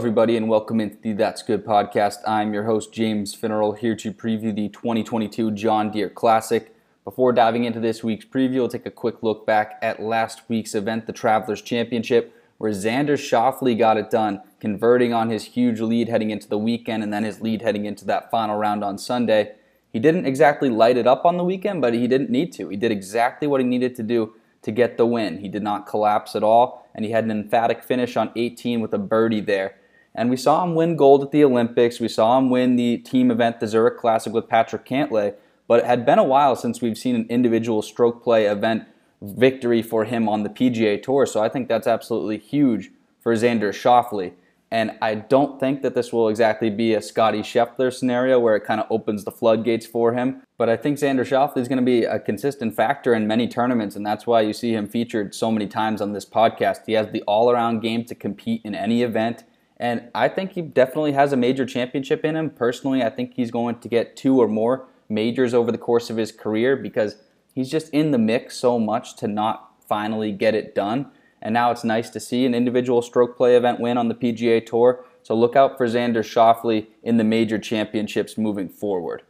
Everybody, and welcome into the That's Good podcast. I'm your host, James Finneral, here to preview the 2022 John Deere Classic. Before diving into this week's preview, we'll take a quick look back at last week's event, the Travelers Championship, where Xander Schauffele got it done, converting on his huge lead heading into the weekend and then his lead heading into that final round on Sunday. He didn't exactly light it up on the weekend, but he didn't need to. He did exactly what he needed to do to get the win. He did not collapse at all, and he had an emphatic finish on 18 with a birdie there. And we saw him win gold at the Olympics. We saw him win the team event, the Zurich Classic, with Patrick Cantlay. But it had been a while since we've seen an individual stroke play event victory for him on the PGA Tour. So I think that's absolutely huge for Xander Schauffele. And I don't think that this will exactly be a Scottie Scheffler scenario where it kind of opens the floodgates for him. But I think Xander Schauffele is going to be a consistent factor in many tournaments, and that's why you see him featured so many times on this podcast. He has the all around game to compete in any event. And I think he definitely has a major championship in him. Personally, I think he's going to get two or more majors over the course of his career because he's just in the mix so much to not finally get it done. And now it's nice to see an individual stroke play event win on the PGA Tour. So look out for Xander Schauffele in the major championships moving forward.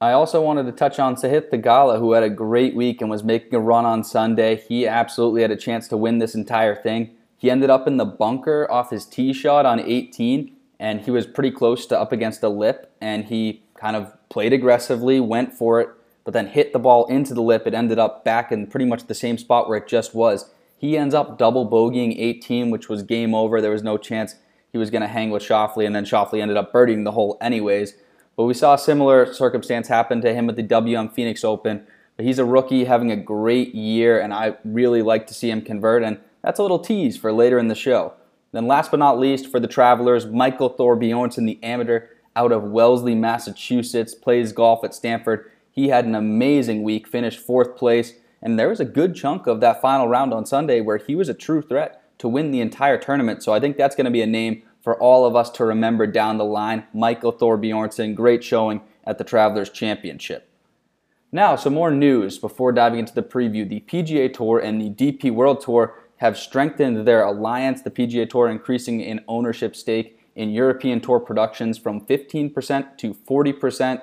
I also wanted to touch on Sahith Theegala, who had a great week and was making a run on Sunday. He absolutely had a chance to win this entire thing. He ended up in the bunker off his tee shot on 18, and he was pretty close to up against the lip, and he kind of played aggressively, went for it, but then hit the ball into the lip. It ended up back in pretty much the same spot where it just was. He ends up double bogeying 18, which was game over. There was no chance he was going to hang with Schauffele, and then Schauffele ended up birdieing the hole anyways. But we saw a similar circumstance happen to him at the WM Phoenix Open. But he's a rookie having a great year, and I really like to see him convert, and that's a little tease for later in the show. Then last but not least, for the Travelers, Michael Thorbjornsen, the amateur out of Wellesley, Massachusetts, plays golf at Stanford. He had an amazing week, finished fourth place, and there was a good chunk of that final round on Sunday where he was a true threat to win the entire tournament. So I think that's going to be a name for all of us to remember down the line. Michael Thorbjornsen, great showing at the Travelers Championship. Now, some more news before diving into the preview. The PGA Tour and the DP World Tour have strengthened their alliance, the PGA Tour increasing in ownership stake in European Tour productions from 15% to 40%.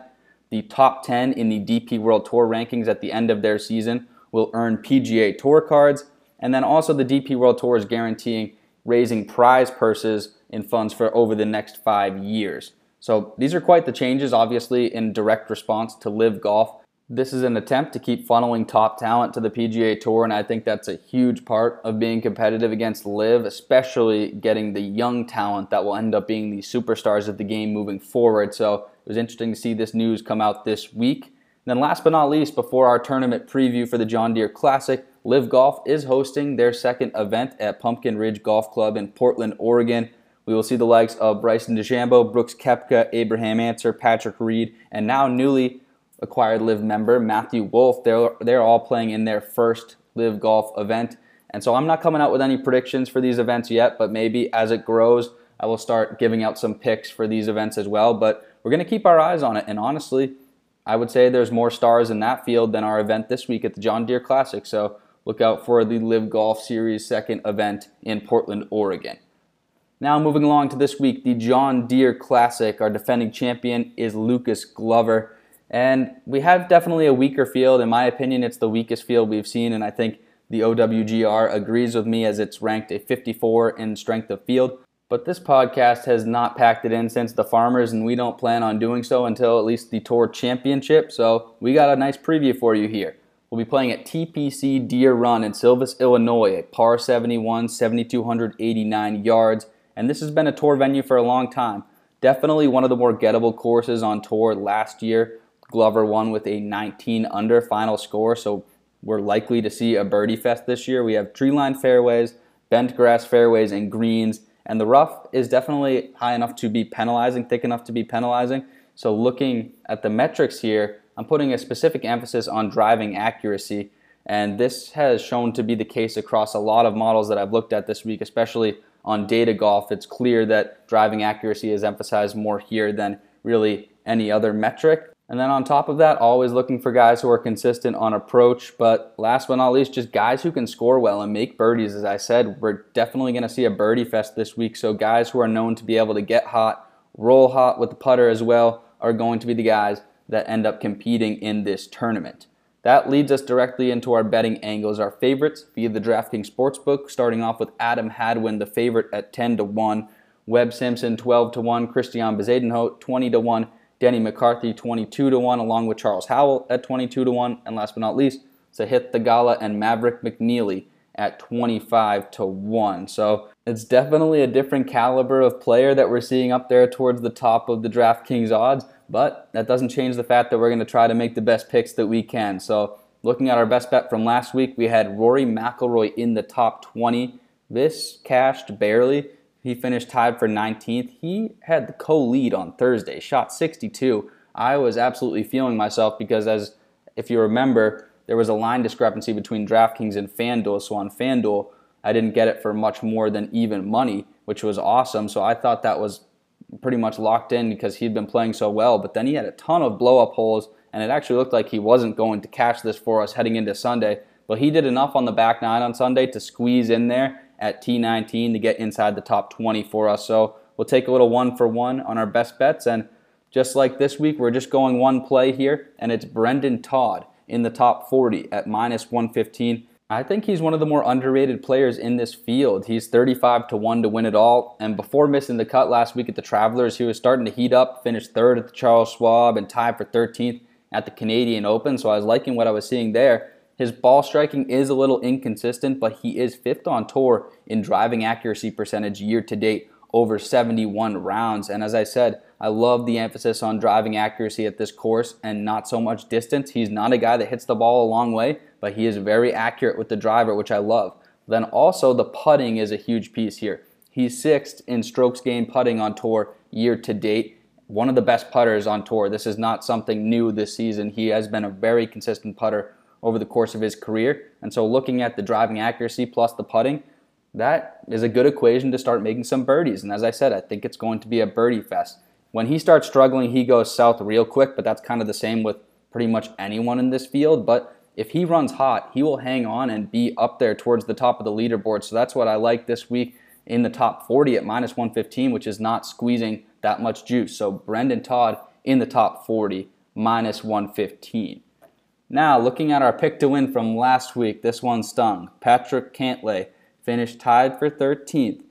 The top 10 in the DP World Tour rankings at the end of their season will earn PGA Tour cards. And then also the DP World Tour is guaranteeing raising prize purses in funds for over the next five years. So these are quite the changes, obviously, in direct response to LIV Golf. This is an attempt to keep funneling top talent to the PGA Tour, and I think that's a huge part of being competitive against LIV, especially getting the young talent that will end up being the superstars of the game moving forward. So it was interesting to see this news come out this week. And then last but not least, before our tournament preview for the John Deere Classic, LIV Golf is hosting their second event at Pumpkin Ridge Golf Club in Portland, Oregon. We will see the likes of Bryson DeChambeau, Brooks Koepka, Abraham Ancer, Patrick Reed, and now newly acquired LIV member Matthew Wolff. They're, they're all playing in their first LIV Golf event. And so I'm not coming out with any predictions for these events yet, but maybe as it grows, I will start giving out some picks for these events as well. But we're going to keep our eyes on it. And honestly, I would say there's more stars in that field than our event this week at the John Deere Classic. So look out for the LIV Golf Series second event in Portland, Oregon. Now, moving along to this week, the John Deere Classic. Our defending champion is Lucas Glover. And we have definitely a weaker field. In my opinion, it's the weakest field we've seen. And I think the OWGR agrees with me as it's ranked a 54 in strength of field. But this podcast has not packed it in since the Farmers, and we don't plan on doing so until at least the Tour Championship. So we got a nice preview for you here. We'll be playing at TPC Deer Run in Silvis, Illinois, a par 71, 7,289 yards. And this has been a tour venue for a long time. Definitely one of the more gettable courses on tour last year. Glover won with a 19 under final score, so we're likely to see a birdie fest this year. We have tree lined fairways, bent grass fairways, and greens and the rough is definitely high enough to be penalizing, thick enough to be penalizing. So looking at the metrics here, I'm putting a specific emphasis on driving accuracy. And this has shown to be the case across a lot of models that I've looked at this week, especially on data golf. It's clear that driving accuracy is emphasized more here than really any other metric. And then on top of that, always looking for guys who are consistent on approach. But last but not least, just guys who can score well and make birdies. As I said, we're definitely going to see a birdie fest this week. So guys who are known to be able to get hot, roll hot with the putter as well, are going to be the guys that end up competing in this tournament. That leads us directly into our betting angles. Our favorites via the DraftKings Sportsbook, starting off with Adam Hadwin, the favorite at 10 to 1, Webb Simpson 12 to 1, Christian Bezuidenhout 20 to 1, Denny McCarthy 22 to 1, along with Charles Howell at 22 to 1, and last but not least, Sahith Theegala and Maverick McNealy at 25 to 1. So it's definitely a different caliber of player that we're seeing up there towards the top of the DraftKings odds, but that doesn't change the fact that we're going to try to make the best picks that we can. So looking at our best bet from last week, we had Rory McIlroy in the top 20. This cashed barely. He finished tied for 19th. He had the co-lead on Thursday, shot 62. I was absolutely feeling myself because, as if you remember, there was a line discrepancy between DraftKings and FanDuel. So on FanDuel, I didn't get it for much more than even money, which was awesome. So I thought that was pretty much locked in because he'd been playing so well. But then he had a ton of blow up holes, and it actually looked like he wasn't going to cash this for us heading into Sunday. But he did enough on the back nine on Sunday to squeeze in there at T19 to get inside the top 20 for us. So we'll take a little one for one on our best bets. And just like this week, we're just going one play here, and it's Brendon Todd in the top 40 at minus 115. I think he's one of the more underrated players in this field. He's 35 to 1 to win it all. And before missing the cut last week at the Travelers, he was starting to heat up, finished third at the Charles Schwab, and tied for 13th at the Canadian Open. So I was liking what I was seeing there. His ball striking is a little inconsistent, but he is fifth on tour in driving accuracy percentage year to date, over 71 rounds. And as I said, I love the emphasis on driving accuracy at this course and not so much distance. He's not a guy that hits the ball a long way, but he is very accurate with the driver, which I love. Then also the putting is a huge piece here. He's sixth in strokes gained putting on tour year to date. One of the best putters on tour. This is not something new this season. He has been a very consistent putter over the course of his career. And so looking at the driving accuracy plus the putting, that is a good equation to start making some birdies. And as I said, I think it's going to be a birdie fest. When he starts struggling, he goes south real quick, but that's kind of the same with pretty much anyone in this field. But if he runs hot, he will hang on and be up there towards the top of the leaderboard. So that's what I like this week in the top 40 at minus 115, which is not squeezing that much juice. So Brendon Todd in the top 40, minus 115. Now, looking at our pick to win from last week, this one stung. Patrick Cantlay finished tied for 13th.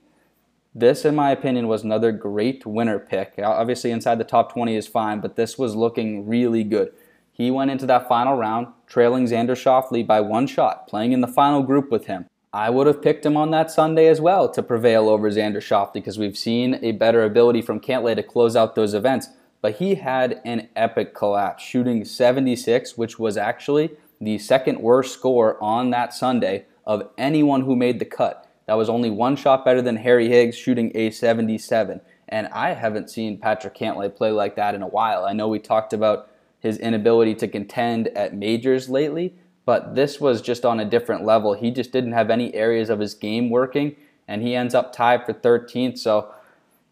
This, in my opinion, was another great winner pick. Obviously, inside the top 20 is fine, but this was looking really good. He went into that final round trailing Xander Schauffele by one shot, playing in the final group with him. I would have picked him on that Sunday as well to prevail over Xander Schauffele because we've seen a better ability from Cantlay to close out those events but he had an epic collapse, shooting 76, which was actually the second worst score on that Sunday of anyone who made the cut. That was only one shot better than Harry Higgs, shooting a 77. And I haven't seen Patrick Cantlay play like that in a while. I know we talked about his inability to contend at majors lately, but this was just on a different level. He just didn't have any areas of his game working, and he ends up tied for 13th. So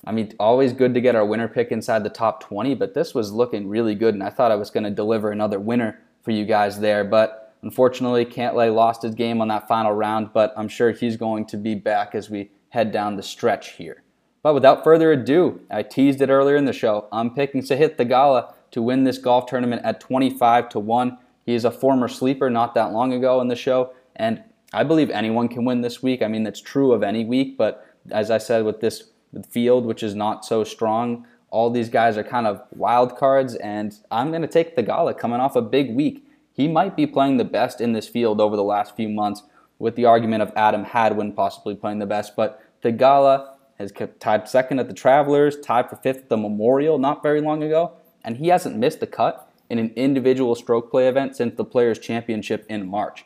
I mean, always good to get our winner pick inside the top 20, but this was looking really good, and I thought I was going to deliver another winner for you guys there. But unfortunately, Cantlay lost his game on that final round, but I'm sure he's going to be back as we head down the stretch here. But without further ado, I teased it earlier in the show. I'm picking Sahith Theegala to win this golf tournament at 25 to 1. He is a former sleeper not that long ago in the show, and I believe anyone can win this week. I mean, that's true of any week, but as I said with this the field, which is not so strong. All these guys are kind of wild cards, and I'm going to take Theegala coming off a big week. He might be playing the best in this field over the last few months, with the argument of Adam Hadwin possibly playing the best. But Theegala has tied second at the Travelers, tied for fifth at the Memorial not very long ago, and he hasn't missed the cut in an individual stroke play event since the Players' Championship in March.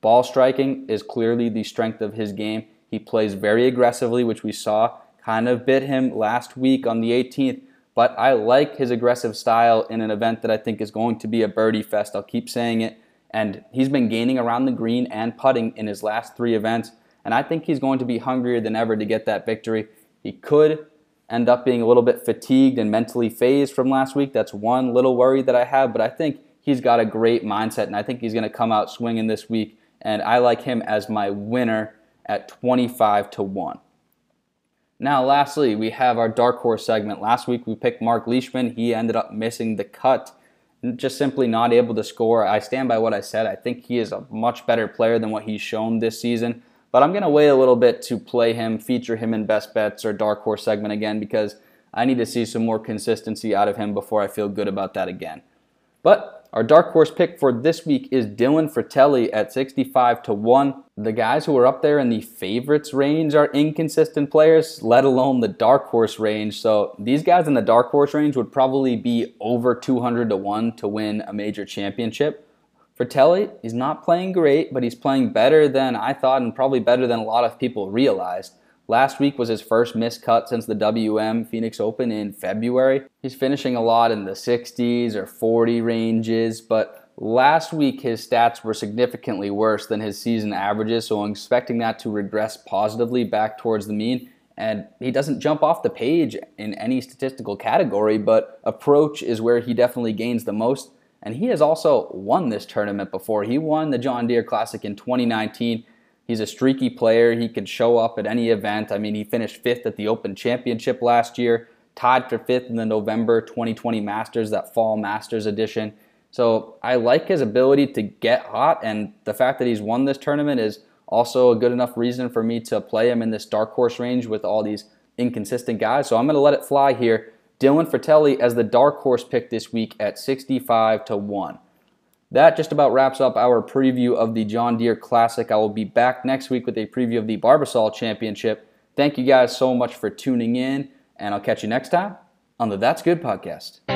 Ball striking is clearly the strength of his game. He plays very aggressively, which we saw kind of bit him last week on the 18th, but I like his aggressive style in an event that I think is going to be a birdie fest. I'll keep saying it. And he's been gaining around the green and putting in his last three events, and I think he's going to be hungrier than ever to get that victory. He could end up being a little bit fatigued and mentally fazed from last week. That's one little worry that I have, but I think he's got a great mindset, and I think he's going to come out swinging this week. And I like him as my winner at 25 to 1. Now, lastly, we have our dark horse segment. Last week we picked Mark Leishman. He ended up missing the cut, just simply not able to score. I stand by what I said. I think he is a much better player than what he's shown this season. But I'm going to wait a little bit to play him, feature him in best bets or dark horse segment again because I need to see some more consistency out of him before I feel good about that again. But our dark horse pick for this week is Dylan Frittelli at 65 to 1. The guys who are up there in the favorites range are inconsistent players, let alone the dark horse range. So these guys in the dark horse range would probably be over 200 to 1 to win a major championship. Frittelli, he's not playing great, but he's playing better than I thought and probably better than a lot of people realized. Last week was his first missed cut since the WM Phoenix Open in February. He's finishing a lot in the 60s or 40 ranges, but last week his stats were significantly worse than his season averages, so I'm expecting that to regress positively back towards the mean. And he doesn't jump off the page in any statistical category, but approach is where he definitely gains the most. And he has also won this tournament before. He won the John Deere Classic in 2019 He's a streaky player. He can show up at any event. I mean, he finished fifth at the Open Championship last year, tied for fifth in the November 2020 Masters, that fall Masters edition. So I like his ability to get hot, and the fact that he's won this tournament is also a good enough reason for me to play him in this dark horse range with all these inconsistent guys. So I'm going to let it fly here. Dylan Frittelli as the dark horse pick this week at 65 to 1. That just about wraps up our preview of the John Deere Classic. I will be back next week with a preview of the Barbasol Championship. Thank you guys so much for tuning in, and I'll catch you next time on the That's Good podcast.